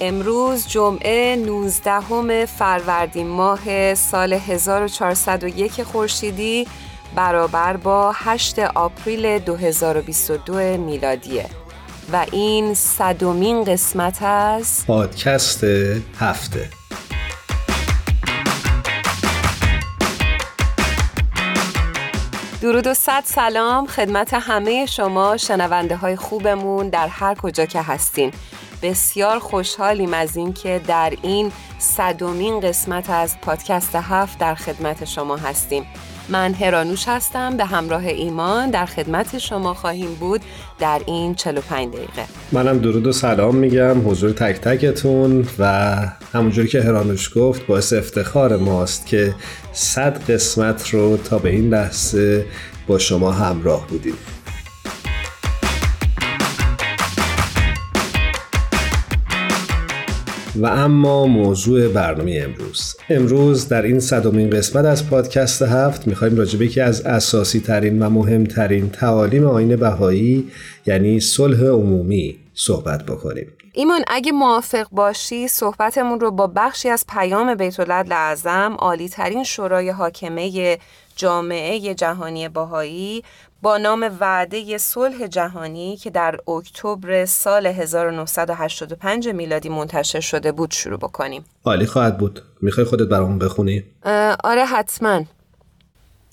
امروز جمعه 19 فروردین ماه سال 1401 خورشیدی برابر با 8 آپریل 2022 میلادیه. و این صدومین قسمت از پادکست هفته. درود و صد سلام خدمت همه شما شنونده های خوبمون در هر کجا که هستین. بسیار خوشحالیم از اینکه در این صدومین قسمت از پادکست هفت در خدمت شما هستیم. من هرانوش هستم به همراه ایمان در خدمت شما خواهیم بود در این 45 دقیقه. منم درود و سلام میگم حضور تک تکتون و همونجوری که هرانوش گفت باعث افتخار ماست که صد قسمت رو تا به این لحظه با شما همراه بودیم. و اما موضوع برنامه امروز. امروز در این صدومین قسمت از پادکست هفت می‌خوایم راجع به یکی از اساسی ترین و مهمترین تعالیم آین بهایی یعنی صلح عمومی صحبت بکنیم. ایمان اگه موافق باشی صحبتمون رو با بخشی از پیام بیت اعظم عالی ترین شورای حاکمه جامعه جهانی باهایی با نام وعده صلح جهانی که در اکتبر سال 1985 میلادی منتشر شده بود شروع بکنیم. عالی خواهد بود. می‌خوای خودت برامون بخونی؟ آره حتما.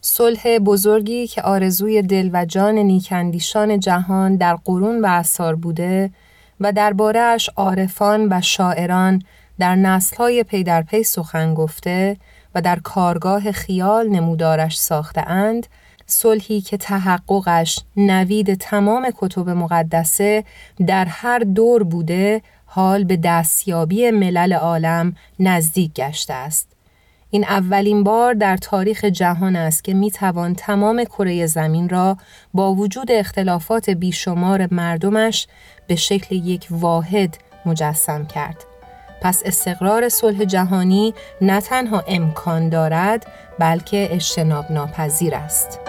صلح بزرگی که آرزوی دل و جان نیکندیشان جهان در قرون و اثار بوده و دربارهش عارفان و شاعران در نسلهای پی در پی سخن گفته و در کارگاه خیال نمودارش ساخته اند صلحی که تحققش نوید تمام کتب مقدسه در هر دور بوده حال به دستیابی ملل عالم نزدیک گشته است این اولین بار در تاریخ جهان است که می توان تمام کره زمین را با وجود اختلافات بیشمار مردمش به شکل یک واحد مجسم کرد. پس استقرار صلح جهانی نه تنها امکان دارد بلکه اجتناب ناپذیر است.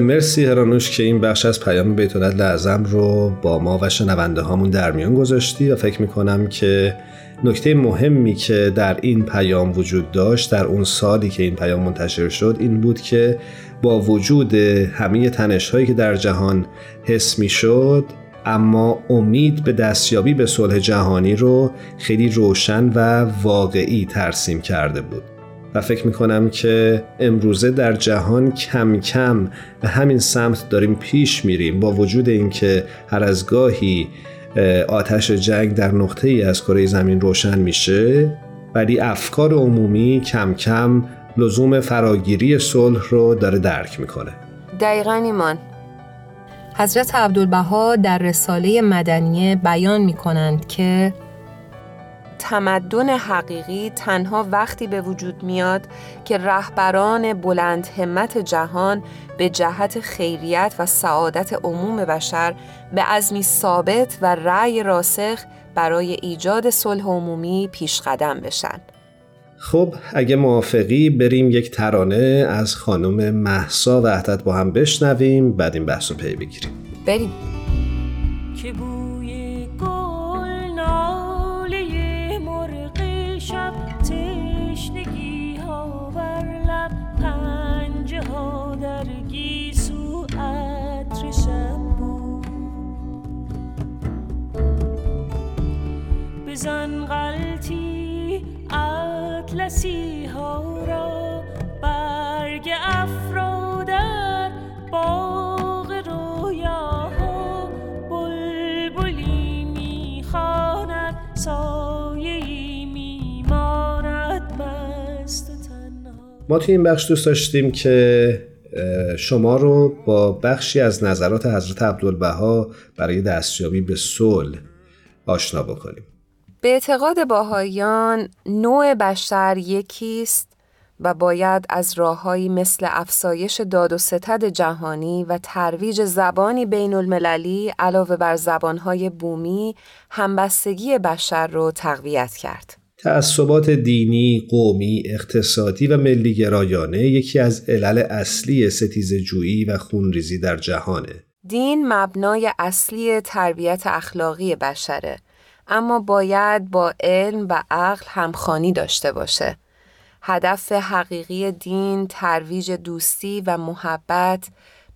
مرسی هرانوش که این بخش از پیام بیت لعظم رو با ما و شنونده هامون در میان گذاشتی و فکر می‌کنم که نکته مهمی که در این پیام وجود داشت در اون سالی که این پیام منتشر شد این بود که با وجود همه تنش هایی که در جهان حس می شد اما امید به دستیابی به صلح جهانی رو خیلی روشن و واقعی ترسیم کرده بود. و فکر می‌کنم که امروزه در جهان کم کم به همین سمت داریم پیش میریم با وجود اینکه هر از گاهی آتش جنگ در نقطه ای از کره زمین روشن میشه ولی افکار عمومی کم کم لزوم فراگیری صلح رو داره درک می‌کنه. دقیقا ایمان. حضرت عبدالبها در رساله مدنیه بیان می کنند که تمدن حقیقی تنها وقتی به وجود میاد که رهبران بلند همت جهان به جهت خیریت و سعادت عموم بشر به عزمی ثابت و رأی راسخ برای ایجاد صلح عمومی پیش قدم بشن. خب اگه موافقی بریم یک ترانه از خانم محسا وحدت با هم بشنویم بعد این بحث رو پی بگیریم. بریم. شب تشنگی بزن غلطی اطلسی ها را برگ افرا در باغ رویا ها بلبلی می‌خواند سایه میماند مست بست تنها. ما توی این بخش دوست داشتیم که شما رو با بخشی از نظرات حضرت عبدالبها برای دستیابی به صلح آشنا بکنیم. به اعتقاد باهایان نوع بشر یکیست و باید از راههایی مثل افسایش داد و ستد جهانی و ترویج زبانی بین المللی علاوه بر زبانهای بومی همبستگی بشر رو تقویت کرد. تعصبات دینی، قومی، اقتصادی و ملی گرایانه یکی از علل اصلی ستیز جویی و خونریزی در جهانه. دین مبنای اصلی تربیت اخلاقی بشره اما باید با علم و عقل همخانی داشته باشه. هدف حقیقی دین ترویج دوستی و محبت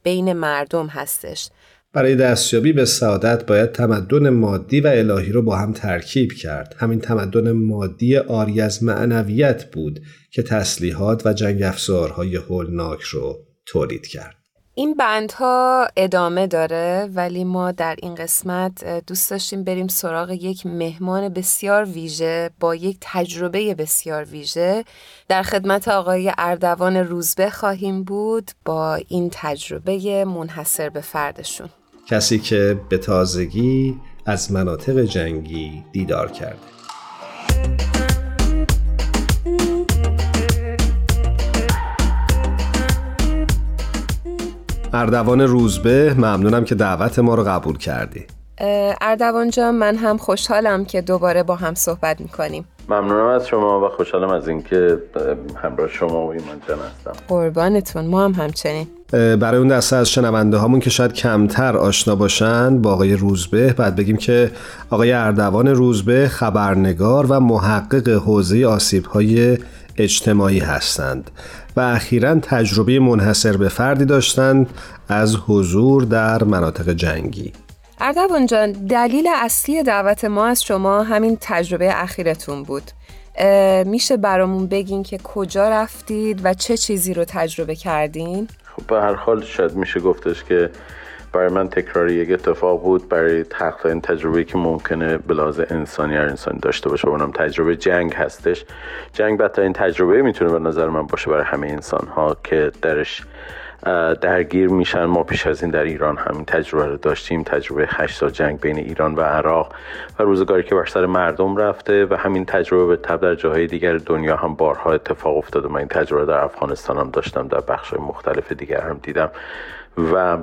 بین مردم هستش برای دستیابی به سعادت باید تمدن مادی و الهی رو با هم ترکیب کرد. همین تمدن مادی آری از معنویت بود که تسلیحات و جنگ افزارهای هولناک رو تولید کرد. این بندها ادامه داره ولی ما در این قسمت دوست داشتیم بریم سراغ یک مهمان بسیار ویژه با یک تجربه بسیار ویژه. در خدمت آقای اردوان روزبه خواهیم بود با این تجربه منحصر به فردشون. کسی که به تازگی از مناطق جنگی دیدار کرده. اردوان روزبه ممنونم که دعوت ما رو قبول کردی. اردوان جان من هم خوشحالم که دوباره با هم صحبت می‌کنیم. ممنونم از شما و خوشحالم از اینکه همراه شما و ایمان جان هستم. قربانتون ما هم همچنین. برای اون دسته از شنونده هامون که شاید کمتر آشنا باشن با آقای روزبه بعد بگیم که آقای اردوان روزبه خبرنگار و محقق حوزه آسیب های اجتماعی هستند. و اخیرا تجربه منحصر به فردی داشتند از حضور در مناطق جنگی اردوان جان دلیل اصلی دعوت ما از شما همین تجربه اخیرتون بود میشه برامون بگین که کجا رفتید و چه چیزی رو تجربه کردین؟ خب به هر حال شاید میشه گفتش که برای من تکراری یک اتفاق بود برای این تجربه که ممکنه بلاز انسانی هر انسانی داشته باشه. اونم تجربه جنگ هستش. جنگ بدترین تجربه می‌تونه به نظر من باشه برای همه انسان ها که درش درگیر میشن. ما پیش از این در ایران همین تجربه رو داشتیم. تجربه هشت سال جنگ بین ایران و عراق و روزگاری که بر سر مردم رفته و همین تجربه به تب در جاهای دیگر دنیا هم بارها اتفاق افتاده. من این تجربه در افغانستان هم داشتم در بخش مختلف دیگر هم دیدم. و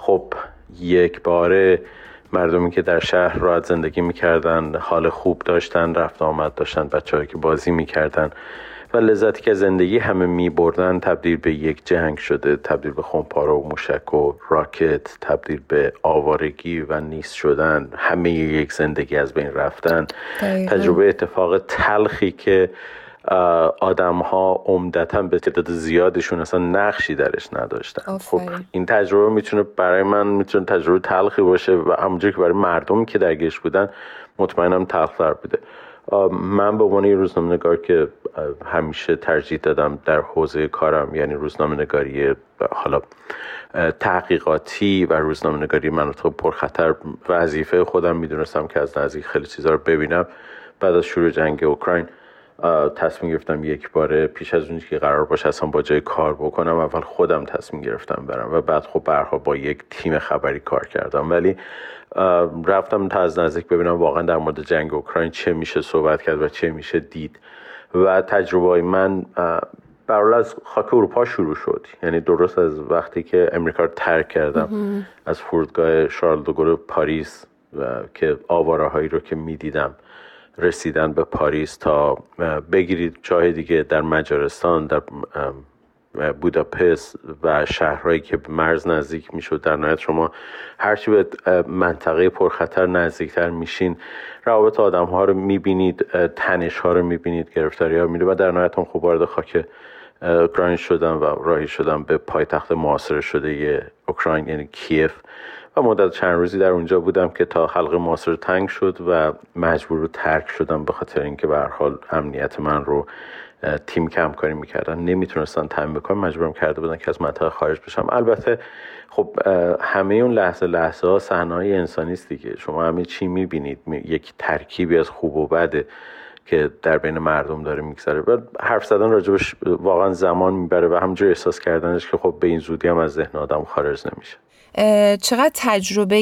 خب یک باره مردمی که در شهر راحت زندگی می‌کردن حال خوب داشتن رفت آمد داشتن بچه که بازی می‌کردن و لذتی که زندگی همه می بردن تبدیل به یک جنگ شده تبدیل به خونپاره و موشک و راکت تبدیل به آوارگی و نیست شدن همه یک زندگی از بین رفتن. تجربه اتفاق تلخی که آدم ها عمدتا به تعداد زیادشون اصلا نقشی درش نداشتن. خب این تجربه می‌تونه برای من می‌تونه تجربه تلخی باشه و همونجور که برای مردم که درگیرش بودن مطمئنم تلختر بوده. من به عنوان یه روزنامه نگار که همیشه ترجیح دادم در حوزه کارم یعنی روزنامه نگاری حالا تحقیقاتی و روزنامه نگاری مناطق پرخطر وظیفه خودم می‌دونستم که از نزدیک خیلی چیزا رو ببینم. بعد از شروع جنگ اوکراین تصمیم گرفتم یک باره پیش از اونی که قرار باشه اصلا با جای کار بکنم اول خودم تصمیم گرفتم برم و بعد خب برها با یک تیم خبری کار کردم. ولی رفتم تا از نزدیک ببینم واقعا در مورد جنگ اوکراین چه میشه صحبت کرد و چه میشه دید. و تجربه من برال از خاک اروپا شروع شد. یعنی درست از وقتی که امریکا رو ترک کردم. از فرودگاه شارل دوگل پاریس و که آواره هایی رو که می‌دیدم. رسیدن به پاریس تا بگیرید جای دیگه در مجارستان در بوداپست و شهرهایی که مرز نزدیک می‌شد در نهایت شما هرچی به منطقه پرخطر نزدیکتر میشین روابط آدم ها رو می‌بینید تنش ها رو می‌بینید گرفتاری ها میده و در نهایت هم خوب وارد خاک اوکراین شدم و راهی شدم به پایتخت معاصر شده اوکراین یعنی کیف. مدت چند روزی در اونجا بودم که تا حلقه معاصر تنگ شد و مجبور رو ترک شدم به خاطر اینکه به حال امنیت من رو تیم که همکاری می‌کردن. نمی‌تونستن تعمین بکنن. مجبورم کرده بودن که از منطقه خارج بشم. البته خب همه اون لحظه لحظه ها صحنه انسانی است دیگه. شما همه چی می‌بینید. یک ترکیبی از خوب و بده که در بین مردم داره میگذره. و حرف زدن راجبش واقعا زمان می‌بره و همجور احساس کردنش که خب به این زودی هم از ذهن آدم خارج نمیشه. چقدر تجربه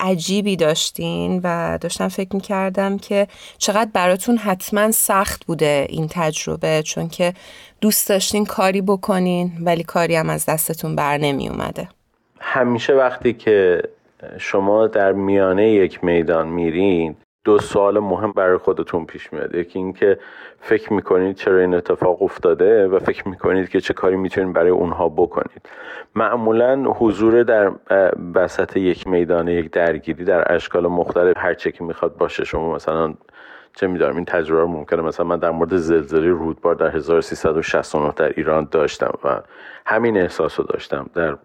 عجیبی داشتین و داشتم فکر می‌کردم که چقدر براتون حتما سخت بوده این تجربه چون که دوست داشتین کاری بکنین ولی کاری هم از دستتون بر نمی اومده همیشه وقتی که شما در میانه یک میدان میرین دو سوال مهم برای خودتون پیش میاد. یکی اینکه فکر می‌کنید چرا این اتفاق افتاده و فکر می‌کنید که چه کاری می‌تونید برای اونها بکنید. معمولا حضور در وسط یک میدان یک درگیری در اشکال مختلف هر چه که می‌خواد باشه. شما مثلا چه میدارم این تجربه رو ممکنه مثلا من در مورد زلزله رودبار در 1369 در ایران داشتم و همین احساس رو داشتم. در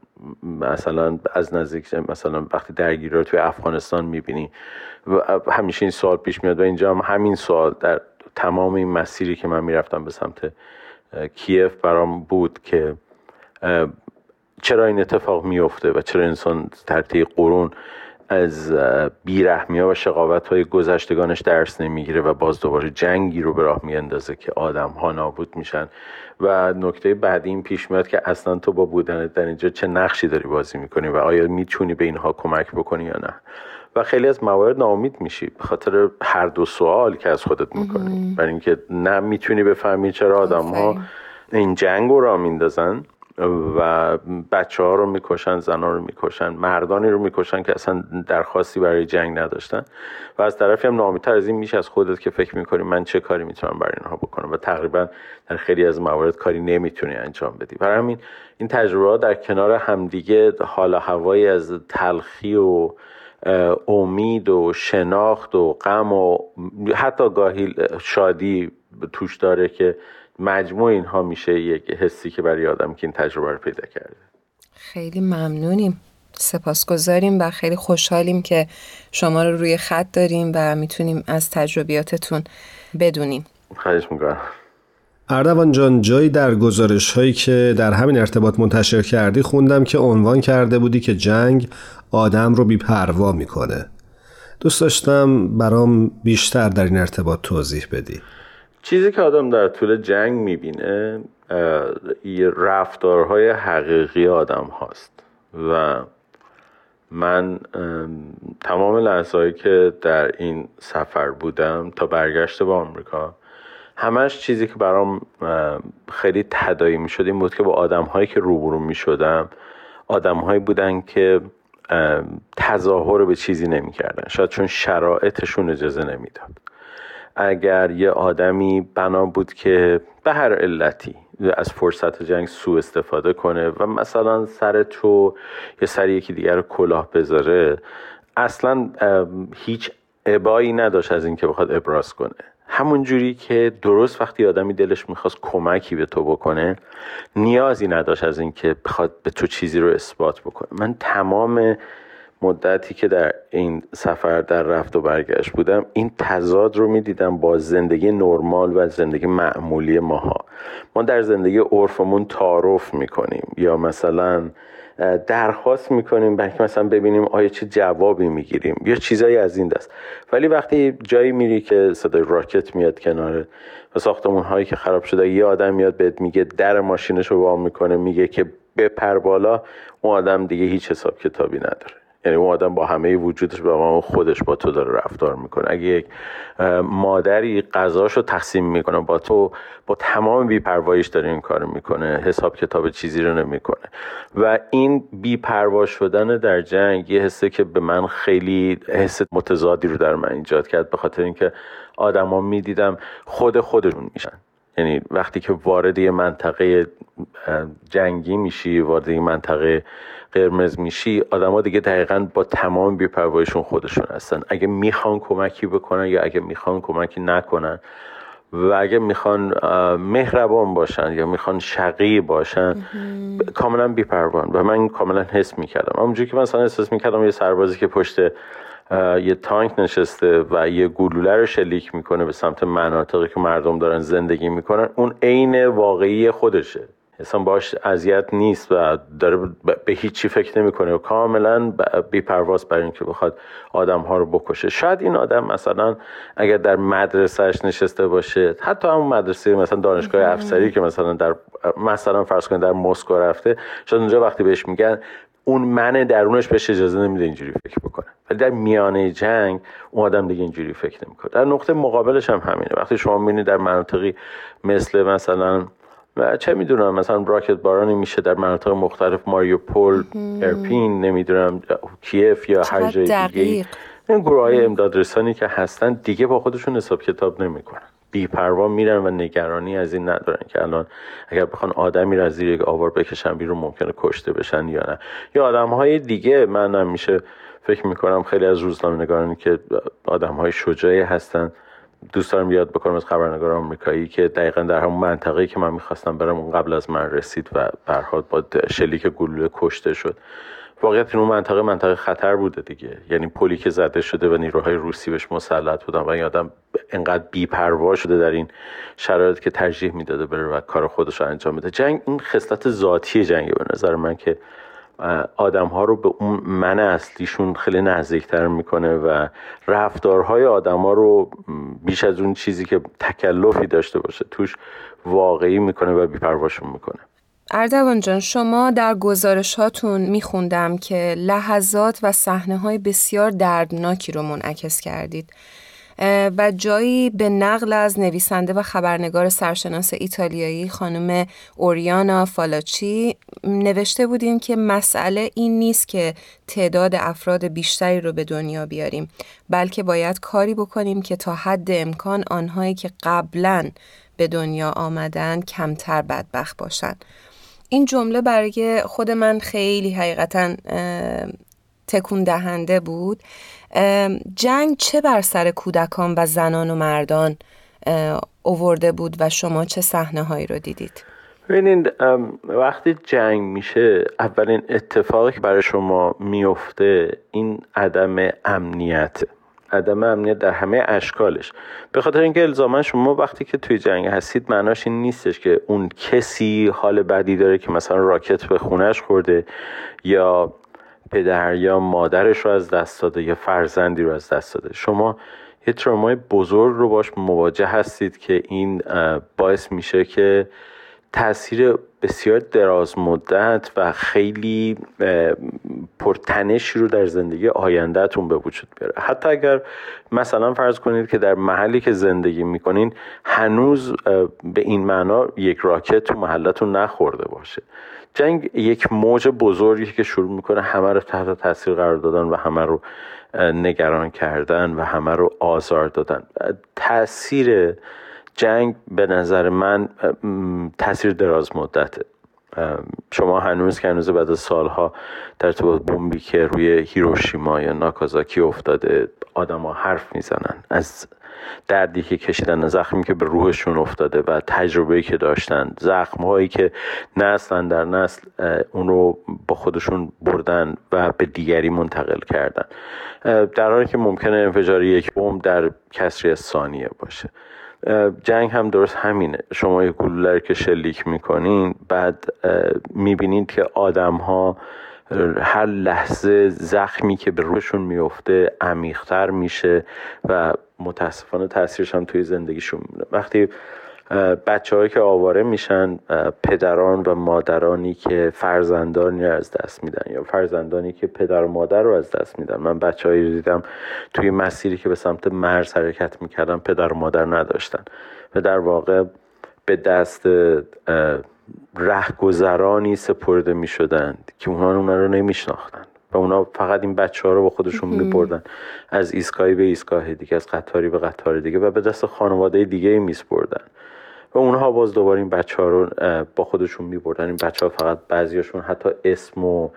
مثلا از نزدیک مثلا وقتی درگیری رو توی افغانستان می‌بینی و همیشه این سوال پیش میاد و اینجا هم همین سوال در تمام این مسیری که من می‌رفتم به سمت کیف برام بود که چرا این اتفاق میفته و چرا انسان در قرون از بیرحمی ها و شقاوت های گذشتگانش درس نمی‌گیره و باز دوباره جنگی رو به راه میاندازه که آدم ها نابود میشن. و نکته بعدی این پیش میاد که اصلا تو با بودن در اینجا چه نقشی داری بازی می‌کنی و آیا می‌تونی به اینها کمک بکنی یا نه؟ و خیلی از موارد ناامید میشی به خاطر هر دو سوال که از خودت می‌کنی. برای اینکه نه می‌تونی بفهمی چرا آدم ها این جنگ رو را میندازن. و بچه ها رو می‌کشن زن ها رو می‌کشن مردانی رو می‌کشن که اصلا درخواستی برای جنگ نداشتن. و از طرفی هم نامیتر از این میشه از خودت که فکر می‌کنی من چه کاری می‌تونم برای اینها بکنم. و تقریبا در خیلی از موارد کاری نمی‌تونی انجام بدی. برای همین این تجربه در کنار همدیگه حال هوایی از تلخی و امید و شناخت و غم و حتی گاهی شادی توش داره که مجموع اینها میشه یک حسی که برای آدم که این تجربه رو پیدا کرده. خیلی ممنونیم. سپاسگزاریم و خیلی خوشحالیم که شما رو روی خط داریم و می‌تونیم از تجربیاتتون بدونیم. خواهش می‌کنم. اردوان جان جایی در گزارش هایی که در همین ارتباط منتشر کردی خوندم که عنوان کرده بودی که جنگ آدم رو بیپروا می‌کنه. دوست داشتم برام بیشتر در این ارتباط توضیح بدی. چیزی که آدم در طول جنگ می‌بینه رفتارهای حقیقی آدم هاست. و من تمام لحظه که در این سفر بودم تا برگشت به آمریکا همش چیزی که برام خیلی تدایی می شد این بود که با آدم هایی که روبرو می شدم آدم هایی بودن که تظاهر به چیزی نمی کردن شاید چون شرایطشون اجازه نمی‌داد. اگر یه آدمی بنا بود که به هر علتی از فرصت جنگ سوء استفاده کنه و مثلا سر تو یا سر یکی دیگر رو کلاه بذاره اصلا هیچ عبایی نداشت از اینکه بخواد ابراز کنه. همون جوری که درست وقتی آدمی دلش می‌خواست کمکی به تو بکنه نیازی نداشت از اینکه بخواد به تو چیزی رو اثبات بکنه. من تمام مدتی که در این سفر در رفت و برگشت بودم این تضاد رو می‌دیدم با زندگی نرمال و زندگی معمولی ماها. ما در زندگی عرفمون تعارف می‌کنیم یا مثلا درخواست می‌کنیم بلکه مثلا ببینیم آیا چه جوابی می‌گیریم یا چیزایی از این دست. ولی وقتی جایی میری که صدای راکت میاد کنار و ساختمون هایی که خراب شده یه آدم میاد بهت میگه در ماشینش رو وام می‌کنه میگه که بپر بالا اون آدم دیگه هیچ حساب کتابی نداره. یعنی اون آدم با همه وجودش با خودش با تو داره رفتار می‌کنه. اگه یک مادری غذاشو تقسیم می‌کنه با تو با تمام بیپرواییش داره این کار می‌کنه حساب کتاب چیزی رو نمی‌کنه. و این بیپروا شدن در جنگ یه حسه که به من خیلی حس متضادی رو در من ایجاد کرد به خاطر اینکه آدما می‌دیدم خود خودشون میشن. یعنی وقتی که وارد یه منطقه جنگی میشی وارد یه منطقه قرمز میشی آدما دیگه دقیقا با تمام بیپروایشون خودشون هستن. اگه می‌خوان کمکی بکنن یا اگه می‌خوان کمکی نکنن و اگه می‌خوان مهربان باشن یا می‌خوان شقی باشن کاملا بیپروان. و من کاملا حس می‌کردم. همونجوری که مثلا احساس می‌کردم یه سربازی که پشت یه تانک نشسته و یه گلوله رو شلیک می‌کنه به سمت مناطقی که مردم دارن زندگی می‌کنن. اون عین واقعی خودشه. اصلا باش اذیت نیست و داره به هیچی فکر نمی‌کنه و کاملا بیپرواز برای اینکه بخواد آدم ها رو بکشه. شاید این آدم مثلا اگر در مدرسهش نشسته باشه حتی همون مدرسه مثلا دانشگاه افسری که مثلا در مثلا فرض کنید در مسکو رفته شاید اونجا وقتی بهش میگن اون من درونش بهش اجازه نمیده اینجوری فکر بکنه. ولی در میانه جنگ اون آدم دیگه اینجوری فکر نمی‌کنه. در نقطه مقابلش هم همینه. وقتی شما می‌بینید در مناطقی مثل مثلا و چه می‌دونم مثلا راکت بارانی میشه در مناطق مختلف ماریوپول ارپین نمی‌دونم کیف یا هر جای دیگه این گروه های امداد رسانی که هستن دیگه با خودشون حساب کتاب نمی‌کنن. بیپروا میرن و نگرانی از این ندارن که الان اگر بخوان آدمی را از زیر یک آوار بکشن بیرون ممکنه کشته بشن یا نه. یا آدم های دیگه من میشه فکر می‌کنم خیلی از روزنامه نگارانی که آدم های شجاعی هستن دوست دارم یاد بکنم از خبرنگار آمریکایی که دقیقا در همون منطقه که من می‌خواستم برم اون قبل از من رسید و برخواد با شلیک گلوله کشته شد. واقعیت این اون منطقه منطقه خطر بوده دیگه. یعنی پلی که زده شده و نیروهای روسی بهش مسلط بودن و این آدم انقدر بیپروا شده در این شرایط که ترجیح می‌داده بره و کار خودش رو انجام بده. جنگ این خصلت ذاتی جنگه به نظر من که آدم ها رو به اون من اصلیشون خیلی نزدیکتر می‌کنه و رفتارهای آدم ها رو بیش از اون چیزی که تکلفی داشته باشه توش واقعی می‌کنه و بیپرواشون می‌کنه. اردوان جان شما در گزارش هاتون میخوندم که لحظات و صحنه های بسیار دردناکی رو منعکس کردید و جایی به نقل از نویسنده و خبرنگار سرشناس ایتالیایی خانم اوریانا فالاچی نوشته بودین که مسئله این نیست که تعداد افراد بیشتری رو به دنیا بیاریم بلکه باید کاری بکنیم که تا حد امکان آنهایی که قبلا به دنیا آمدن کمتر بدبخت باشن این جمله برای خود من خیلی حقیقتا تکون دهنده بود جنگ چه بر سر کودکان و زنان و مردان اوورده بود و شما چه صحنه هایی رو دیدید؟ ببینید وقتی جنگ میشه اولین اتفاقی که برای شما میفته این عدم امنیت عدم امنیت در همه اشکالش. به خاطر اینکه الزاما شما وقتی که توی جنگ هستید معناش این نیستش که اون کسی حال بدی داره که مثلا راکت به خونش خورده یا پدر یا مادرش رو از دست داده یا فرزندی رو از دست داده. شما یه ترامای بزرگ رو باش مواجه هستید که این باعث میشه که تاثیر بسیار دراز مدت و خیلی پرتنشی رو در زندگی آیندهتون به وجود بیاره. حتی اگر مثلا فرض کنید که در محلی که زندگی می‌کنین هنوز به این معنا یک راکت تو محلتون نخورده باشه. جنگ یک موج بزرگی که شروع می‌کنه همه رو تحت تاثیر قرار دادن و همه رو نگران کردن و همه رو آزار دادن. تاثیر جنگ به نظر من تاثیر دراز مدته شما هنوز که هنوز بعد از سالها در تو بمبی که روی هیروشیما یا ناکازاکی افتاده آدما حرف می‌زنن. از دردی که کشیدن زخمی که به روحشون افتاده و تجربه که داشتن زخم هایی که نسل در نسل اون رو با خودشون بردن و به دیگری منتقل کردن. در حالی که ممکنه انفجار یک بمب در کسری ثانیه باشه. جنگ هم درست همینه. شما یک گلوله که شلیک می‌کنین بعد می‌بینید که آدم ها هر لحظه زخمی که به روشون میفته عمیقتر میشه و متاسفانه تاثیرش هم توی زندگیشون میمونه. وقتی بچه که آواره میشن پدران و مادرانی که فرزندانی رو از دست میدن یا فرزندانی که پدر و مادر رو از دست میدن. من بچه هایی دیدم توی مسیری که به سمت مرز حرکت می‌کردن پدر و مادر نداشتن و در واقع به دست رهگذرانی سپرده می‌شدند که اونها اونا رو نمیشناختن و اونا فقط این بچه ها رو با خودشون میبردن از ایستگاهی به ایستگاه دیگه از قطاری به قطار دیگه و به دست خانواده دیگه میسپردن. و اونها باز دوباره این بچه ها رو با خودشون میبردن. این بچه ها فقط بعضیاشون حتی اسم و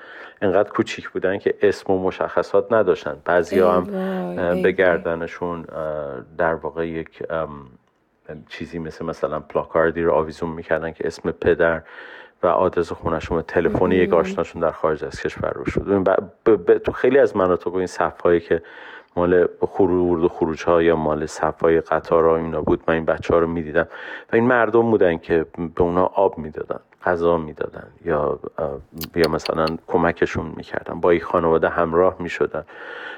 انقدر کوچیک بودن که اسم و مشخصات نداشتن. بعضی ها هم به گردنشون در واقع یک چیزی مثل مثلا پلاکاردی رو آویزون می‌کردن که اسم پدر و آدرس خونشون و تلفنی یک آشناشون در خارج از کشور رو شد. تو خیلی از مناطق این صفهایی که مال خروج و خروج ها یا مال صفای قطار ها اینا بود. من این بچه ها رو می‌دیدم. و این مردم بودن که به اونا آب می‌دادن غذا می‌دادن یا یا مثلا کمکشون می‌کردن با این خانواده همراه می‌شدن.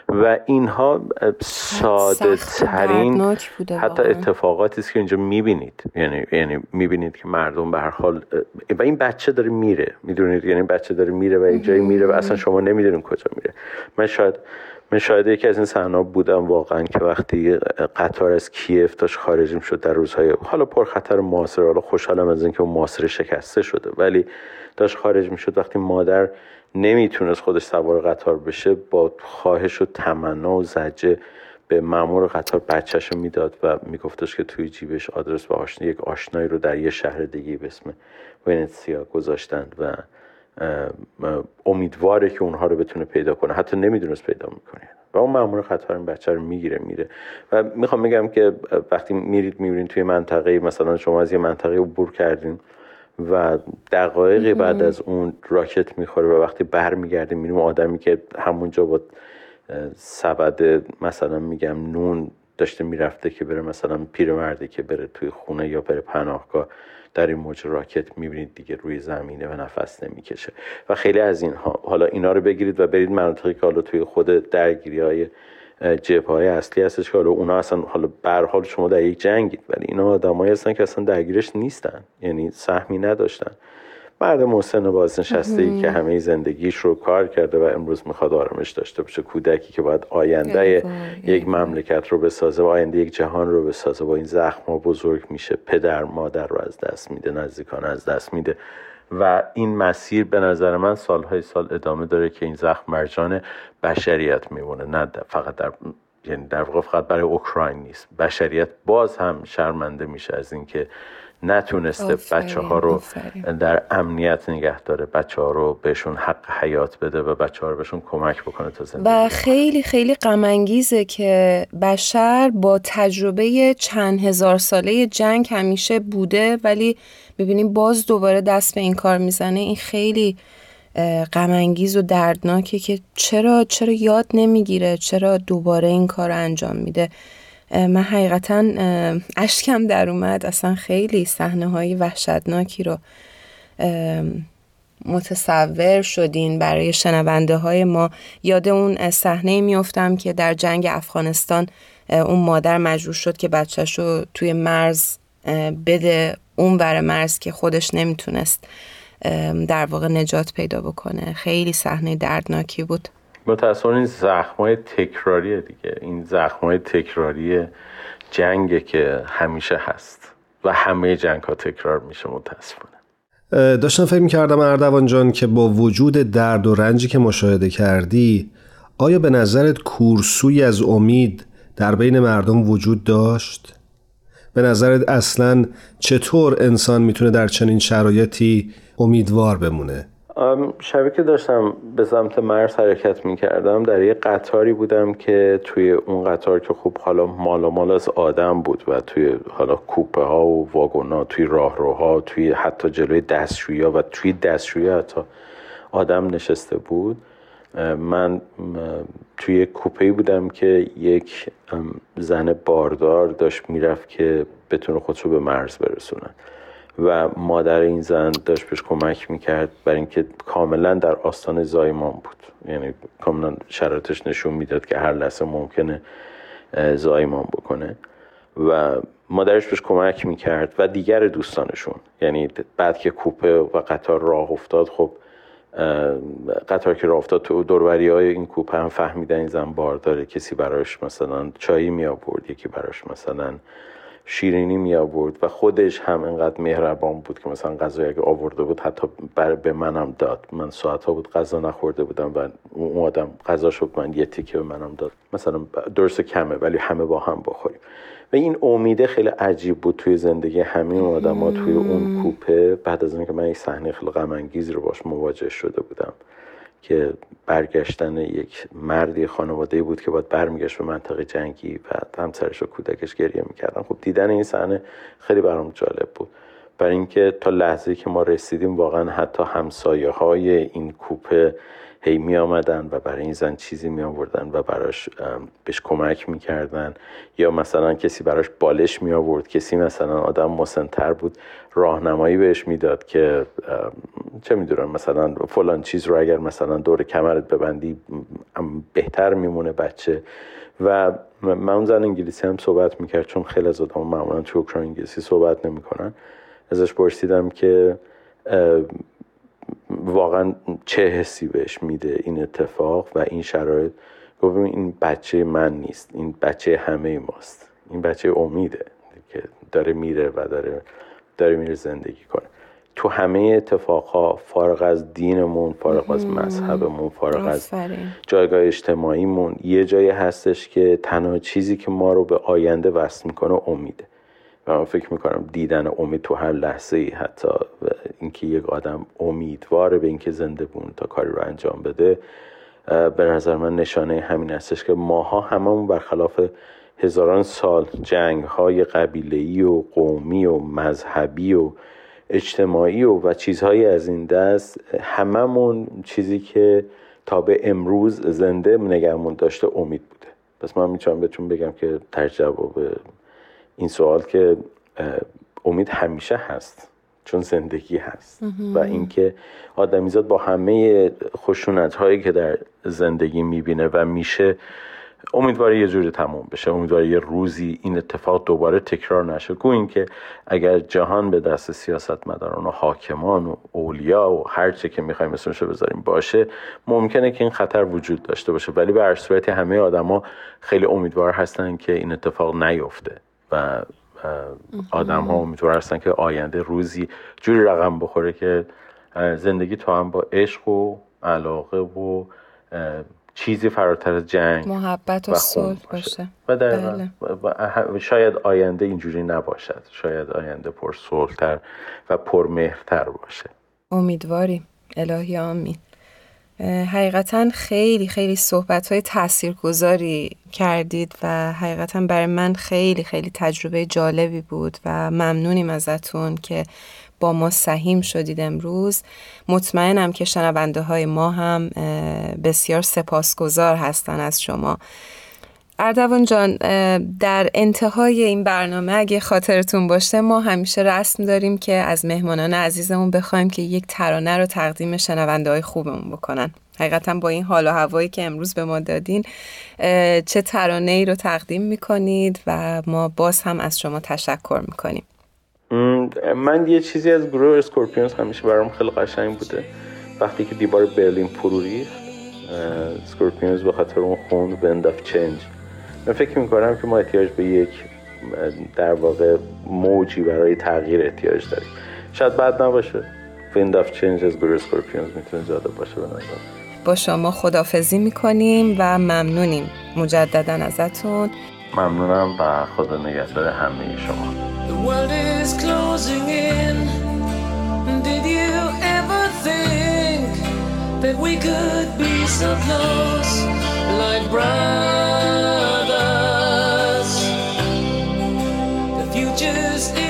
و اینها ساده ترین حتی اتفاقاتی است که اینجا می‌بینید. یعنی یعنی می‌بینید که مردم به هر حال و این بچه داره میره. می‌دونید؟ یعنی بچه داره میره و یک جایی میره و اصلا شما نمی‌دونید کجا میره. من شاید من شاید یکی از این صحنه بودم واقعا که وقتی قطار از کیف داشت خارج شد در روزهای حالا پرخطر معاصر حالا خوشحالم از اینکه اون معاصر شکسته شده ولی داشت خارج می‌شد وقتی مادر نمی‌تونست خودش سوار قطار بشه با خواهش و تمنا و زجه به مامور قطار بچهش رو می‌داد و میگفتش که توی جیبش آدرس و آشنا یک آشنایی رو در یه شهر دیگه به اسم ونتسیا گذاشتند و امیدواره که اونها رو بتونه پیدا کنه. حتی نمی‌دونست پیدا می‌کنه. و اون مامور قطار این بچه رو می‌گیره میره و می‌خوام بگم که وقتی میرید می‌بینید توی منطقه مثلا شما از یه منطقه عبور کردین و دقایقی بعد از اون راکت می‌خوره و وقتی برمیگردیم میریم آدمی که همونجا با سبد مثلا میگم نون داشته می‌رفته که بره مثلا پیرمرده که بره توی خونه یا بره پناهگاه. در این موج راکت می‌بینید دیگه روی زمینه و نفس نمی‌کشه. و خیلی از اینها حالا اینا رو بگیرید و برید مناطقی که حالا توی خود درگیری های های اصلی هستش که حالا اونا اصلا حالا حال شما در یک جنگید ولی اینا آدمایی هستن که اصلا درگیرش نیستن یعنی سهمی نداشتن. مرد محسن بازنشسته ای که همه زندگیش رو کار کرده و امروز می‌خواد آرامش داشته باشه. کودکی که باید آینده یک مملکت رو بسازه و آینده یک جهان رو بسازه. با این زخم ها بزرگ میشه. پدر مادر رو از دست میده. نزدیکان از دست میده. و این مسیر به نظر من سالهای سال ادامه داره که این زخم مرجان بشریت میمونه. نه فقط در یعنی در واقع فقط برای اوکراین نیست. بشریت باز هم شرمنده میشه از اینکه نتونسته بچه ها رو در امنیت نگه داره. بچه ها رو بهشون حق حیات بده و بچه ها رو بهشون کمک بکنه تا زندگی و خیلی خیلی غمانگیزه که بشر با تجربه چند هزار ساله جنگ همیشه بوده ولی ببینیم باز دوباره دست به این کار می‌زنه. این خیلی غمانگیز و دردناکه که چرا چرا یاد نمی‌گیره؟ چرا دوباره این کار رو انجام میده؟ من حقیقتا اشکم در اومد. اصلا خیلی صحنه های وحشتناکی رو متصور شدین برای شنونده های ما. یاد اون صحنه میفتم که در جنگ افغانستان اون مادر مجبور شد که بچهش رو توی مرز بده. اون ور مرز که خودش نمی‌تونست در واقع نجات پیدا بکنه. خیلی صحنه دردناکی بود. متاسفانه این زخمای تکراریه دیگه این زخمای تکراری جنگه که همیشه هست و همه جنگ ها تکرار میشه متاسفانه داشتم فکر می‌کردم اردوان جان که با وجود درد و رنجی که مشاهده کردی آیا به نظرت کورسوی از امید در بین مردم وجود داشت؟ به نظرت اصلا چطور انسان می‌تونه در چنین شرایطی امیدوار بمونه؟ شبیه که داشتم به سمت مرز حرکت می کردم در یه قطاری بودم که توی اون قطار که خوب حالا مال مال از آدم بود و توی حالا کوپه ها و واگن ها توی راهروها توی حتی جلوی دستشویی ها و توی دستشویی حتی آدم نشسته بود. من توی کوپه بودم که یک زن باردار داشت می‌رفت که بتونه خودشو به مرز برسونه. و مادر این زن داشت بهش کمک می‌کرد برای اینکه کاملا در آستان زایمان بود. یعنی کاملا شرایطش نشون می‌داد که هر لحظه ممکنه زایمان بکنه. و مادرش بهش کمک می‌کرد و دیگر دوستانشون. یعنی بعد که کوپه و قطار راه افتاد خب قطار که راه افتاد تو دوروری های این کوپه هم فهمیدن این زن بار داره کسی براش مثلا چایی می آورد یکی براش مثلا شیرینی می آورد و خودش هم انقدر مهربان بود که مثلا غذا اگه آورده بود حتی بر به منم داد. من ساعت ها بود غذا نخورده بودم و اون آدم غذا شد من یه تیکه به منم داد. مثلا درست کمه ولی همه با هم بخوریم. و این امیده خیلی عجیب بود توی زندگی همه آدم ها توی اون کوپه. بعد از اینکه من یک صحنه خیلی غم رو باش مواجه شده بودم. که برگشتن یک مردی خانواده بود که باید برمیگشت به منطقه جنگی و همسرش و کودکش گریه می‌کردن. خب دیدن این صحنه خیلی برام جالب بود. برای اینکه تا لحظه که ما رسیدیم واقعا حتی همسایه های این کوپه هی می آمدن و برای این زن چیزی می آوردن و براش بهش کمک می کردن یا مثلا کسی براش بالش می آورد کسی مثلا آدم مسنتر بود راهنمایی بهش می‌داد که چه می‌دونم مثلا فلان چیز رو اگر مثلا دور کمرت ببندی بهتر میمونه بچه. و من اون زن انگلیسی هم صحبت می‌کرد چون خیلی از آدم معمولا تو انگلیسی صحبت نمی‌کنن. ازش پرسیدم که واقعا چه حسی بهش میده این اتفاق و این شرایط؟ گفت این بچه من نیست این بچه همه ماست این بچه امیده که داره میره و داره داره میره زندگی کنه. تو همه اتفاقها فارغ از دینمون فارغ از مذهبمون فارغ از جایگاه اجتماعیمون یه جایی هستش که تنها چیزی که ما رو به آینده وصل می‌کنه امیده. و من فکر می‌کنم دیدن امید تو هر لحظه ای حتی اینکه یک آدم امیدواره به اینکه زنده بون تا کاری رو انجام بده به نظر من نشانه همین هستش که ماها هممون برخلاف هزاران سال جنگ های قبیله و قومی و مذهبی و اجتماعی و و چیزهایی از این دست هممون چیزی که تا به امروز زنده نگهمون داشته امید بوده. پس من می‌تونم بهتون بگم که جواب این سوال که امید همیشه هست چون زندگی هست. و اینکه آدمیزاد با همه خشونت هایی که در زندگی می‌بینه و میشه امیدواره یه جوری تموم بشه. امیدواره یه روزی این اتفاق دوباره تکرار نشه. گو اینکه اگر جهان به دست سیاستمداران و حاکمان و اولیا و هر چه که می‌خوایم اسمشو بذاریم باشه ممکنه که این خطر وجود داشته باشه. ولی به هر صورت همه آدما خیلی امیدوار هستن که این اتفاق نیفته. و آدم ها امیدوار هستن که آینده روزی جوری رقم بخوره که زندگی تو هم با عشق و علاقه و چیزی فراتر از جنگ محبت و, صلح باشه. و در بله. شاید آینده اینجوری نباشد. شاید آینده پر صلحتر و پر مهرتر باشه. امیدواریم. الهی آمین. حقیقتا خیلی خیلی صحبت های تأثیر گذاری کردید و حقیقتا برای من خیلی خیلی تجربه جالبی بود و ممنونیم ازتون که با ما سهیم شدید امروز. مطمئنم که شنونده های ما هم بسیار سپاسگزار هستن از شما. اردوان جان در انتهای این برنامه اگه خاطرتون باشه ما همیشه رسم داریم که از مهمانان عزیزمون بخوایم که یک ترانه رو تقدیم شنونده های خوبمون بکنن. حقیقتا با این حال و هوایی که امروز به ما دادین چه ترانه ای رو تقدیم می‌کنید و ما باز هم از شما تشکر می‌کنیم. من یه چیزی از گروه اسکورپیونز همیشه برام خیلی قشنگ بوده. وقتی که دیوار برلین فرو ریخت اسکورپیونز به خاطر اون خوند Wind of Change من فکر می‌کنم که ما احتیاج به یک در واقع موجی برای تغییر احتیاج داریم. شاید بد نباشه. Wind of Change از گروه اسکورپیونز می‌تونه زیاده باشه به نظر. با شما خداحافظی می‌کنیم و ممنونیم. مجددا ازتون. ممنونم و خدا نگهدار همه شما. The world is closing in. Did you ever think That we could be so close? Like brothers just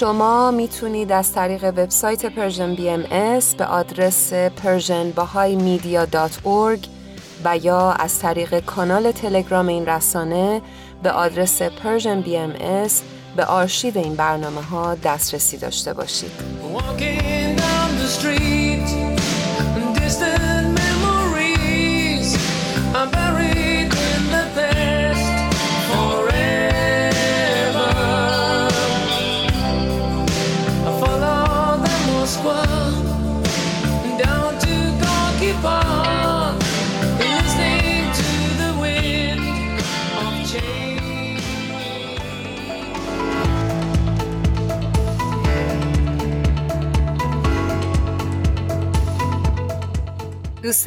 شما می‌تونید از طریق وبسایت Persian BMS به آدرس persianbahaimedia.org و یا از طریق کانال تلگرام این رسانه به آدرس Persian BMS به آرشیو این برنامه ها دسترسی داشته باشید.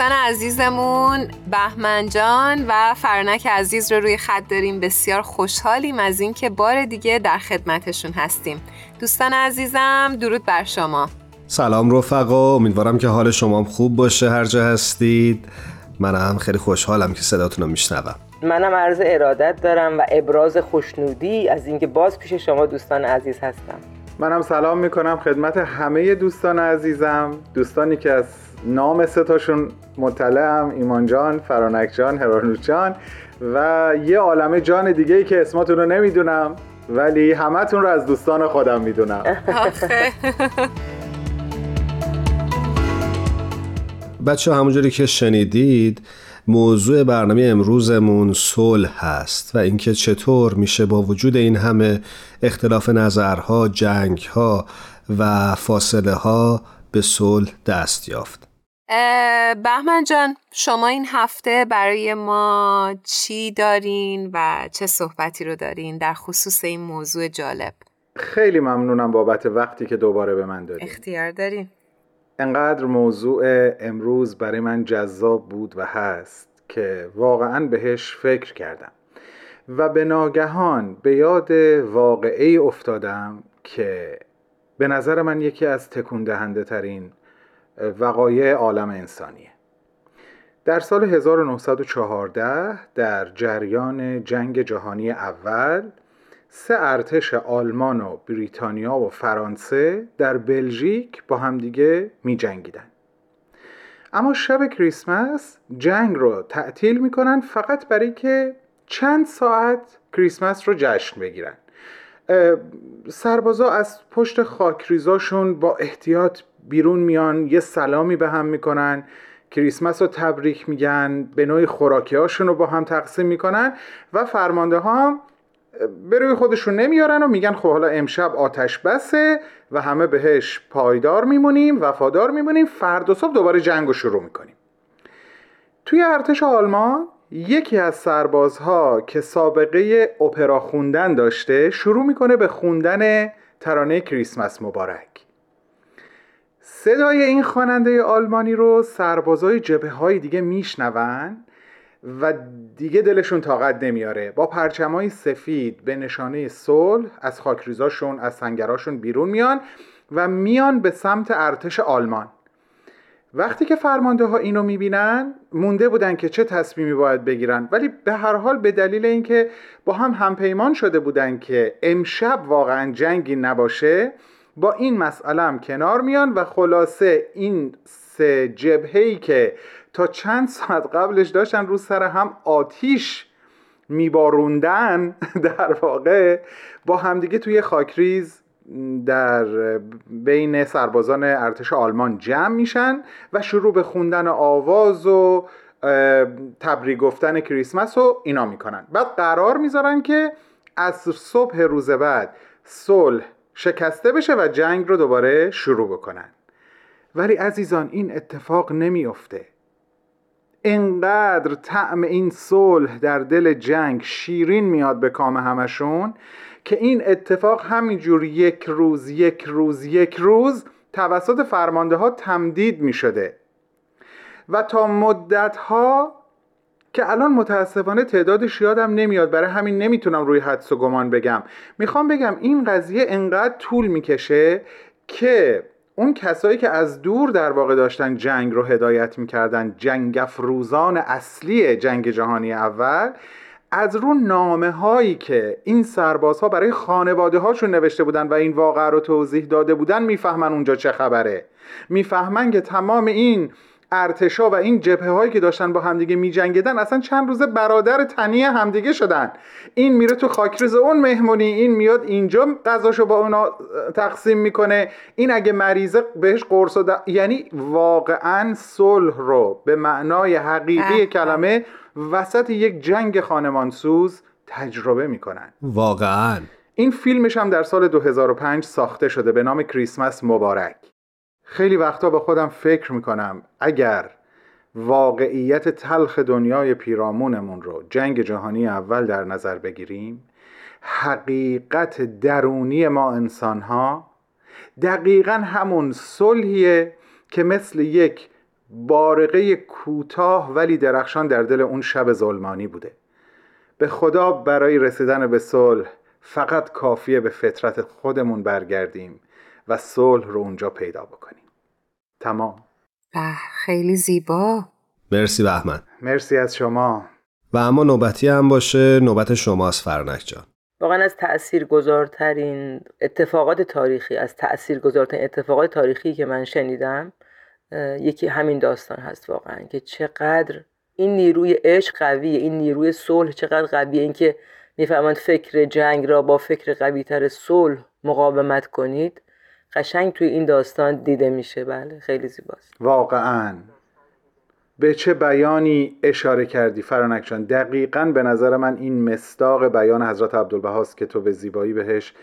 دوستان عزیزمون بهمن جان و فرنک عزیز رو روی خط داریم. بسیار خوشحالیم از اینکه بار دیگه در خدمتشون هستیم. دوستان عزیزم درود بر شما. سلام رفقا امیدوارم که حال شما خوب باشه هر جا هستید. منم خیلی خوشحالم که صداتون رو میشنوم. منم عرض ارادت دارم و ابراز خوشنودی از اینکه باز پیش شما دوستان عزیز هستم. منم سلام می‌کنم خدمت همه دوستان عزیزم دوستانی که از نام ستاشون مطلعم ایمان جان، فرانک جان، هرانوش جان و یه عالمه جان دیگه ای که اسماتون رو نمی‌دونم ولی همتون رو از دوستان خودم می‌دونم بچه همونجوری که شنیدید موضوع برنامه امروزمون صلح هست و اینکه چطور میشه با وجود این همه اختلاف نظرها، جنگها و فاصله ها به صلح دست یافت. بهمن جان شما این هفته برای ما چی دارین و چه صحبتی رو دارین در خصوص این موضوع جالب؟ خیلی ممنونم بابت وقتی که دوباره به من دادین. اختیار دارین. انقدر موضوع امروز برای من جذاب بود و هست که واقعا بهش فکر کردم. و به ناگهان به یاد واقعه افتادم که به نظر من یکی از تکون دهنده ترین وقایع عالم انسانیه در سال 1914 در جریان جنگ جهانی اول سه ارتش آلمان و بریتانیا و فرانسه در بلژیک با همدیگه می جنگیدن. اما شب کریسمس جنگ رو تعطیل می‌کنن فقط برای که چند ساعت کریسمس رو جشن بگیرن سربازا از پشت خاکریزاشون با احتیاط بیرون میان یه سلامی به هم می‌کنن کریسمس رو تبریک میگن به نوعی خوراکی هاشون رو با هم تقسیم می‌کنن و فرمانده ها به روی خودشون نمیارن و میگن خب حالا امشب آتش بسه و همه بهش پایدار میمونیم وفادار میمونیم فردا صبح دوباره جنگ رو شروع می‌کنیم. توی ارتش آلمان یکی از سربازها که سابقه اپرا خوندن داشته شروع می‌کنه به خوندن ترانه کریسمس مبارک. صدای این خواننده آلمانی رو سربازای جبه های دیگه میشنون و دیگه دلشون طاقت نمیاره. با پرچمای سفید به نشانه صلح از خاکریزاشون از سنگراشون بیرون میان و میان به سمت ارتش آلمان. وقتی که فرمانده ها اینو می‌بینن مونده بودن که چه تصمیمی باید بگیرن. ولی به هر حال به دلیل اینکه با هم همپیمان شده بودن که امشب واقعا جنگی نباشه با این مسئله هم کنار میان و خلاصه این سه جبهه‌ای که تا چند ساعت قبلش داشتن رو سر هم آتیش میباروندن در واقع با همدیگه توی خاکریز در بین سربازان ارتش آلمان جمع میشن و شروع به خوندن آواز و تبریک گفتن کریسمس و اینا می‌کنن. بعد قرار می‌ذارن که از صبح روز بعد صلح شکسته بشه و جنگ رو دوباره شروع بکنن. ولی عزیزان این اتفاق نمیافته. انقدر طعم این صلح در دل جنگ شیرین میاد به کام همشون که این اتفاق همینجور یک روز یک روز یک روز توسط فرمانده ها تمدید می شده و تا مدت ها که الان متاسفانه تعدادش یادم نمیاد. برای همین نمی‌تونم روی حدس و گمان بگم. می‌خوام بگم این قضیه انقدر طول می‌کشه که اون کسایی که از دور در واقع داشتن جنگ رو هدایت می‌کردن جنگ افروزان اصلی جنگ جهانی اول از رو نامه هایی که این سربازها برای خانواده هاشون نوشته بودن و این واقعه رو توضیح داده بودن می‌فهمن اونجا چه خبره. می‌فهمن که تمام این ارتشا و این جبهه هایی که داشتن با همدیگه میجنگیدن اصلا چند روزه برادر تنی همدیگه شدن. این میره تو خاکریز اون مهمونی این میاد اینجا غذاشو با اونا تقسیم می‌کنه. این اگه مریضه بهش قرص یعنی واقعا صلح رو به معنای حقیقی کلمه وسط یک جنگ خانمانسوز تجربه می‌کنن. واقعا. این فیلمش هم در سال 2005 ساخته شده به نام کریسمس مبارک. خیلی وقتا به خودم فکر می‌کنم اگر واقعیت تلخ دنیای پیرامونمون رو جنگ جهانی اول در نظر بگیریم حقیقت درونی ما انسان ها دقیقا همون صلحیه که مثل یک بارقه کوتاه ولی درخشان در دل اون شب ظلمانی بوده. به خدا برای رسیدن به صلح فقط کافیه به فطرت خودمون برگردیم و صلح رو اونجا پیدا بکنیم. تمام. خیلی زیبا. مرسی بهمن مرسی از شما. و اما نوبتی هم باشه نوبت شماست فرنک جان. واقعا از تأثیر گذارترین اتفاقات تاریخی از تأثیر گذارترین اتفاقات تاریخی که من شنیدم یکی همین داستان هست واقعا که چقدر این نیروی عشق قویه این نیروی صلح چقدر قویه. اینکه می‌فهمند فکر جنگ را با فکر قویتر صلح مقاومت کنید. قشنگ توی این داستان دیده میشه. بله خیلی زیباست. واقعا. به چه بیانی اشاره کردی فرانک جان دقیقا به نظر من این مستاق بیان حضرت عبدالبهاست که تو به زیبایی بهش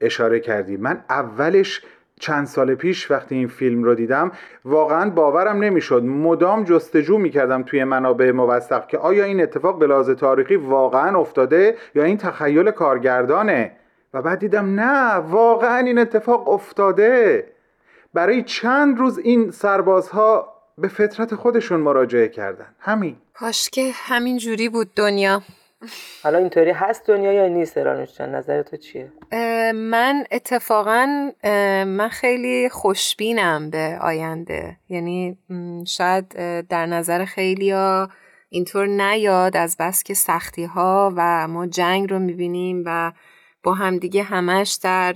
اشاره کردی. من اولش چند سال پیش وقتی این فیلم رو دیدم واقعا باورم نمی‌شد. مدام جستجو می‌کردم توی منابع موثق که آیا این اتفاق به لحاظ تاریخی واقعا افتاده یا این تخیل کارگردانه؟ و بعد دیدم نه واقعا این اتفاق افتاده. برای چند روز این سربازها به فطرت خودشون مراجعه کردن. همین. کاش که همین جوری بود دنیا. حالا اینطوری هست دنیا یا نیست رانوش جان؟ نظر تو چیه؟ من اتفاقا من خیلی خوشبینم به آینده. یعنی شاید در نظر خیلی ها اینطور نیاد از بس که سختی ها و ما جنگ رو می‌بینیم و با همدیگه همش در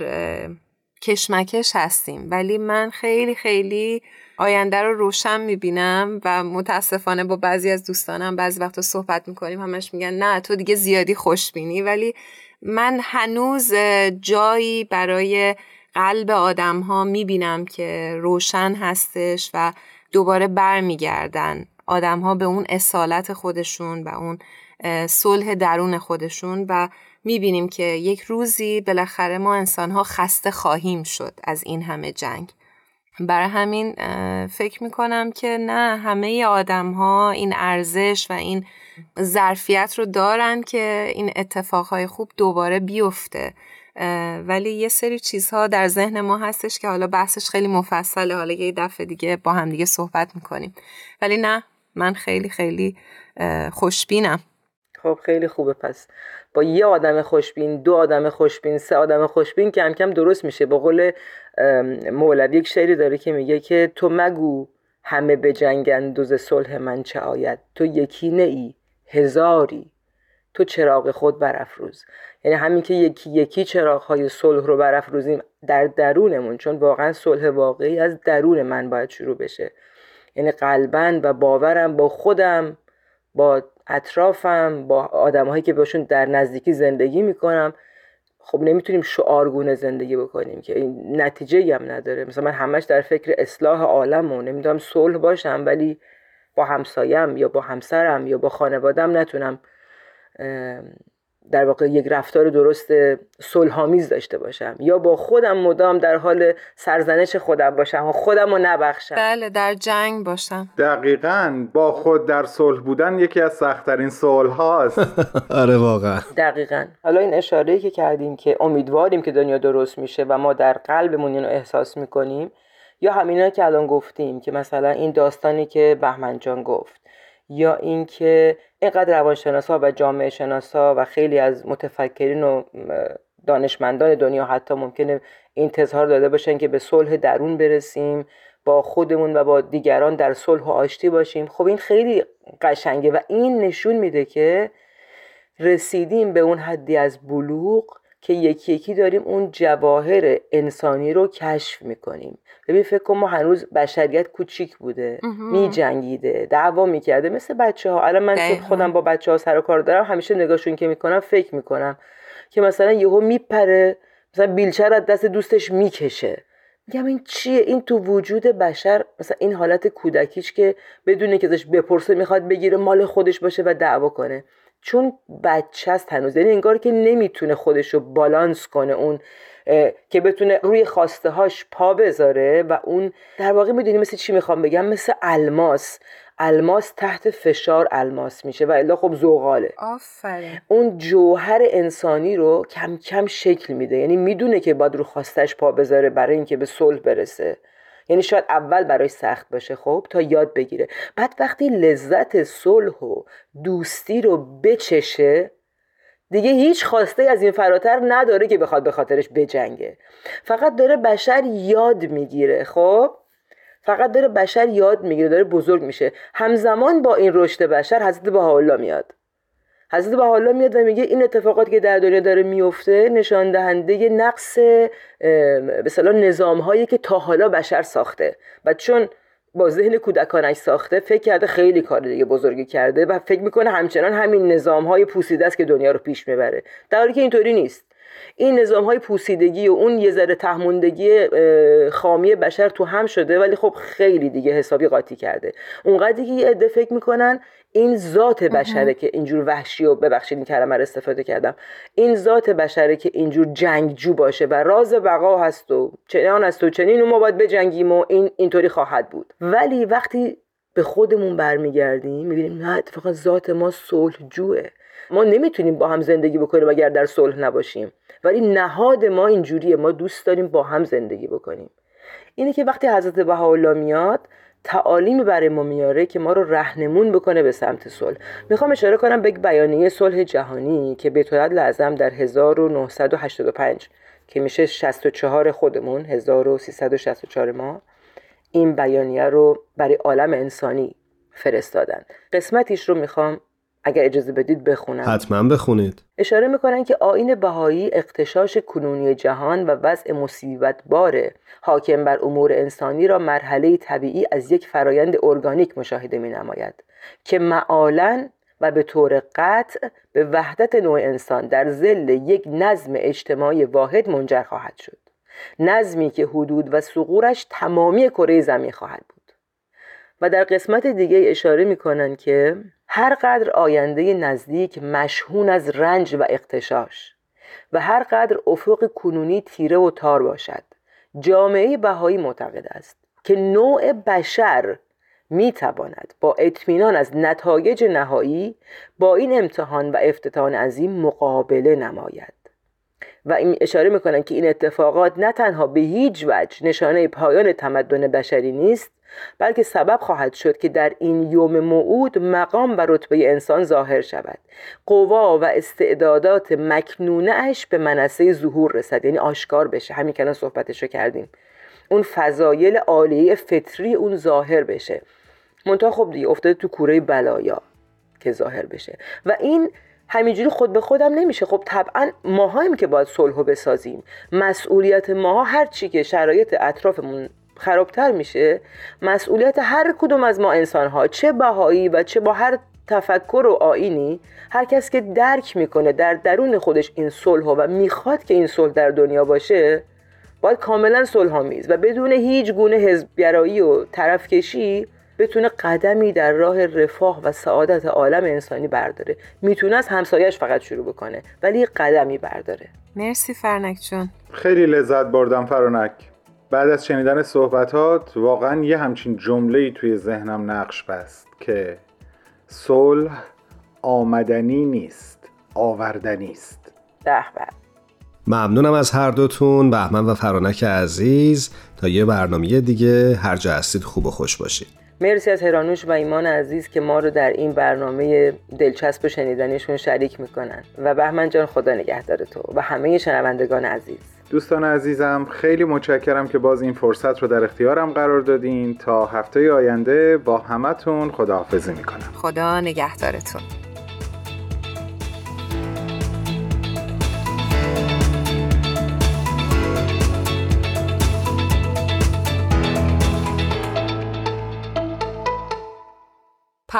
کشمکش هستیم. ولی من خیلی خیلی آینده رو روشن می‌بینم و متاسفانه با بعضی از دوستانم بعضی وقتا صحبت می‌کنیم همش میگن نه تو دیگه زیادی خوشبینی. ولی من هنوز جایی برای قلب آدم ها می‌بینم که روشن هستش و دوباره برمیگردن. آدم ها به اون اصالت خودشون و اون صلح درون خودشون و می‌بینیم که یک روزی بالاخره ما انسان ها خسته خواهیم شد از این همه جنگ. برای همین فکر می‌کنم که نه همه آدم ها این ارزش و این ظرفیت رو دارن که این اتفاقهای خوب دوباره بیفته. ولی یه سری چیزها در ذهن ما هستش که حالا بحثش خیلی مفصله. حالا یه دفعه دیگه با هم دیگه صحبت می‌کنیم. ولی نه من خیلی خیلی خوشبینم. خب خیلی خوبه. پس با یه آدم خوشبین دو آدم خوشبین سه آدم خوشبین کم کم درست میشه. با قول مولوی یک شعری داره که میگه که تو مگو همه به جنگن دوز صلح من چه آید؟ تو یکی ای هزاری. تو چراغ خود برافروز. یعنی همین که یکی یکی چراغ های صلح رو برافروزیم در درونمون چون واقعا صلح واقعی از درون من باید شروع بشه. یعنی قلبا و باورم با خودم با اطرافم با آدمهایی که باشون در نزدیکی زندگی می‌کنم خب نمی‌تونیم شعارگونه زندگی بکنیم که این نتیجه هم نداره. مثلا من همش در فکر اصلاح عالم و نمی‌دونم صلح باشم ولی با همسایم یا با همسرم یا با خانوادم نتونم در واقع یک رفتار درست صلحآمیز داشته باشم یا با خودم مدام در حال سرزنش خودم باشم و خودم رو نبخشم. بله در جنگ باشم. دقیقا با خود در صلح بودن یکی از سختترین صلح هاست آره واقعا. دقیقا. حالا این اشاره که کردیم که امیدواریم که دنیا درست میشه و ما در قلبمون اینو احساس می‌کنیم یا همینا که الان گفتیم که مثلا این داستانی که بهمن جان گفت یا اینکه اینقدر روانشناسا و جامعه شناسا و خیلی از متفکرین و دانشمندان دنیا حتی ممکنه این تظهار داده باشن که به صلح درون برسیم با خودمون و با دیگران در صلح و آشتی باشیم. خب این خیلی قشنگه و این نشون میده که رسیدیم به اون حدی از بلوغ که یکی یکی داریم اون جواهر انسانی رو کشف می‌کنیم. ببین فکر کن ما هنوز بشریت کوچیک بوده می جنگیده دعوا می‌کرده مثل بچه ها الان من خودم با بچه ها سر و کار دارم همیشه نگاهشون که می‌کنم فکر می‌کنم که مثلا یهو میپره مثلا بیلچر از دست دوستش می‌کشه. میگم این چیه؟ این تو وجود بشر مثلا این حالت کودکیش که بدونه که ازش بپرسه می‌خواد بگیره مال خودش باشه و دعوا کنه. چون بچه است هنوز یعنی انگار که نمی‌تونه خودش رو بالانس کنه اون که بتونه روی خواسته هاش پا بذاره و اون در واقع می‌دونی مثل چی می‌خوام بگم؟ مثل الماس. الماس تحت فشار الماس میشه و الا خب زغاله. آفرین. اون جوهر انسانی رو کم کم شکل میده. یعنی می‌دونه که باید رو خواستش پا بذاره برای اینکه به صلح برسه. یعنی شاید اول براش سخت باشه خب تا یاد بگیره. بعد وقتی لذت صلح و دوستی رو بچشه دیگه هیچ خواسته از این فراتر نداره که بخواد به خاطرش بجنگه. فقط داره بشر یاد می‌گیره خب؟ فقط داره بشر یاد می‌گیره داره بزرگ میشه. همزمان با این رشد بشر حضرت بهاءالله میاد. حضرت بهاءالله میاد و میگه این اتفاقاتی که در دنیا داره میفته نشان دهنده نقص به نظام هایی که تا حالا بشر ساخته. و چون با ذهن کودکانش ساخته فکر کرده خیلی کار دیگه بزرگی کرده و فکر می‌کنه همچنان همین نظام های پوسیده است که دنیا رو پیش می‌بره. در حالی که اینطوری نیست. این نظام های پوسیدگی و اون یه ذره تهموندگی خامی بشر تو هم شده ولی خب خیلی دیگه حسابی قاطی کرده. اونقدری که یه عده فکر می‌کنن این ذات بشره که اینجور وحشی و ببخشید این کلمه رو استفاده کردم. این ذات بشره که اینجور جنگجو باشه و راز بقا هست و چنان است و چنین و ما باید بجنگیم و این اینطوری خواهد بود. ولی وقتی به خودمون برمیگردیم می‌بینیم نه اتفاقا ذات ما صلح جوه ما نمی‌تونیم با هم زندگی بکنیم اگر در صلح نباشیم. ولی نهاد ما اینجوریه. ما دوست داریم با هم زندگی بکنیم. اینه که وقتی حضرت بهاءالله میاد تعالیمی برای ما میاره که ما رو رهنمون بکنه به سمت صلح. می‌خوام اشاره کنم به بیانیه صلح جهانی که به طورت لازم در 1985 که میشه 64 خودمون 1364 ما این بیانیه رو برای عالم انسانی فرستادن. قسمتیش رو می‌خوام اگر اجازه بدید بخونم. حتما بخونید. اشاره می‌کنن که آین بهایی اقتشاش کنونی جهان و وضع مصیبت باره. حاکم بر امور انسانی را مرحله طبیعی از یک فرایند ارگانیک مشاهده می نماید که معالا و به طور قطع به وحدت نوع انسان در زل یک نظم اجتماعی واحد منجر خواهد شد. نظمی که حدود و سقورش تمامی کره زمین خواهد بود. و در قسمت دیگه اشاره می‌کنن که هر قدر آینده نزدیک مشهون از رنج و اقتشاش و هر قدر افق کنونی تیره و تار باشد جامعه بهایی معتقد است که نوع بشر می تواند با اطمینان از نتایج نهایی با این امتحان و افتتان عظیم مقابله نماید. و این اشاره می‌کنن که این اتفاقات نه تنها به هیچ وجه نشانه پایان تمدن بشری نیست بلکه سبب خواهد شد که در این یوم موعود مقام و رتبه انسان ظاهر شود. قوا و استعدادات مکنونه اش به منصه ظهور رسد یعنی آشکار بشه. همین کنان صحبتشو کردیم. اون فضایل عالیه فطری اون ظاهر بشه. منتها خب دیگه افتاده تو کوره بلایا که ظاهر بشه. و این همینجوری خود به خودم نمیشه. خب طبعا ماهاییم که باید صلح بسازیم. مسئولیت ماها هر چی که شرایط اطرافمون خرابتر میشه. مسئولیت هر کدوم از ما انسان ها چه بهایی و چه با هر تفکر و آینی هر کس که درک می‌کنه در درون خودش این صلح و می‌خواد که این صلح در دنیا باشه باید کاملا صلح آمیز و بدون هیچ گونه حزبگرایی و طرفکشی بتونه قدمی در راه رفاه و سعادت عالم انسانی برداره. می‌تونه از همسایش فقط شروع بکنه ولی قدمی برداره. مرسی فرنک جون خیلی لذت بردم فرانک بعد از شنیدن صحبتات واقعا یه همچین جمله توی ذهنم نقش بست که صلح آمدنی نیست آوردنی است. به ممنونم از هر دوتون بهمن و فرانک عزیز. تا یه برنامه دیگه هر جا هستید خوب و خوش باشید. مرسی از هرانوش و ایمان عزیز که ما رو در این برنامه دلچسب شنیدنیشون شریک می‌کنن. و بهمن جان خدا نگهدار تو و همه شنوندگان عزیز. دوستان عزیزم خیلی متشکرم که باز این فرصت رو در اختیارم قرار دادین. تا هفته آینده با همتون خداحافظی می‌کنم. خدا نگهدارتون.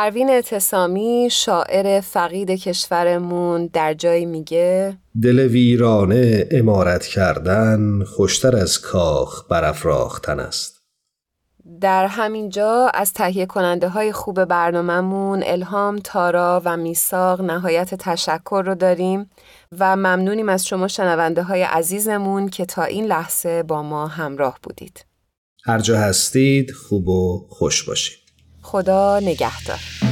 پروین اعتصامی شاعر فقید کشورمون در جایی میگه دل ویرانه امارت کردن خوشتر از کاخ برافراختن است. در همینجا از تهیه کننده های خوب برنامهمون الهام تارا و میساق نهایت تشکر رو داریم و ممنونیم از شما شنونده های عزیزمون که تا این لحظه با ما همراه بودید. هر جا هستید خوب و خوش باشید. خدا نگهدار.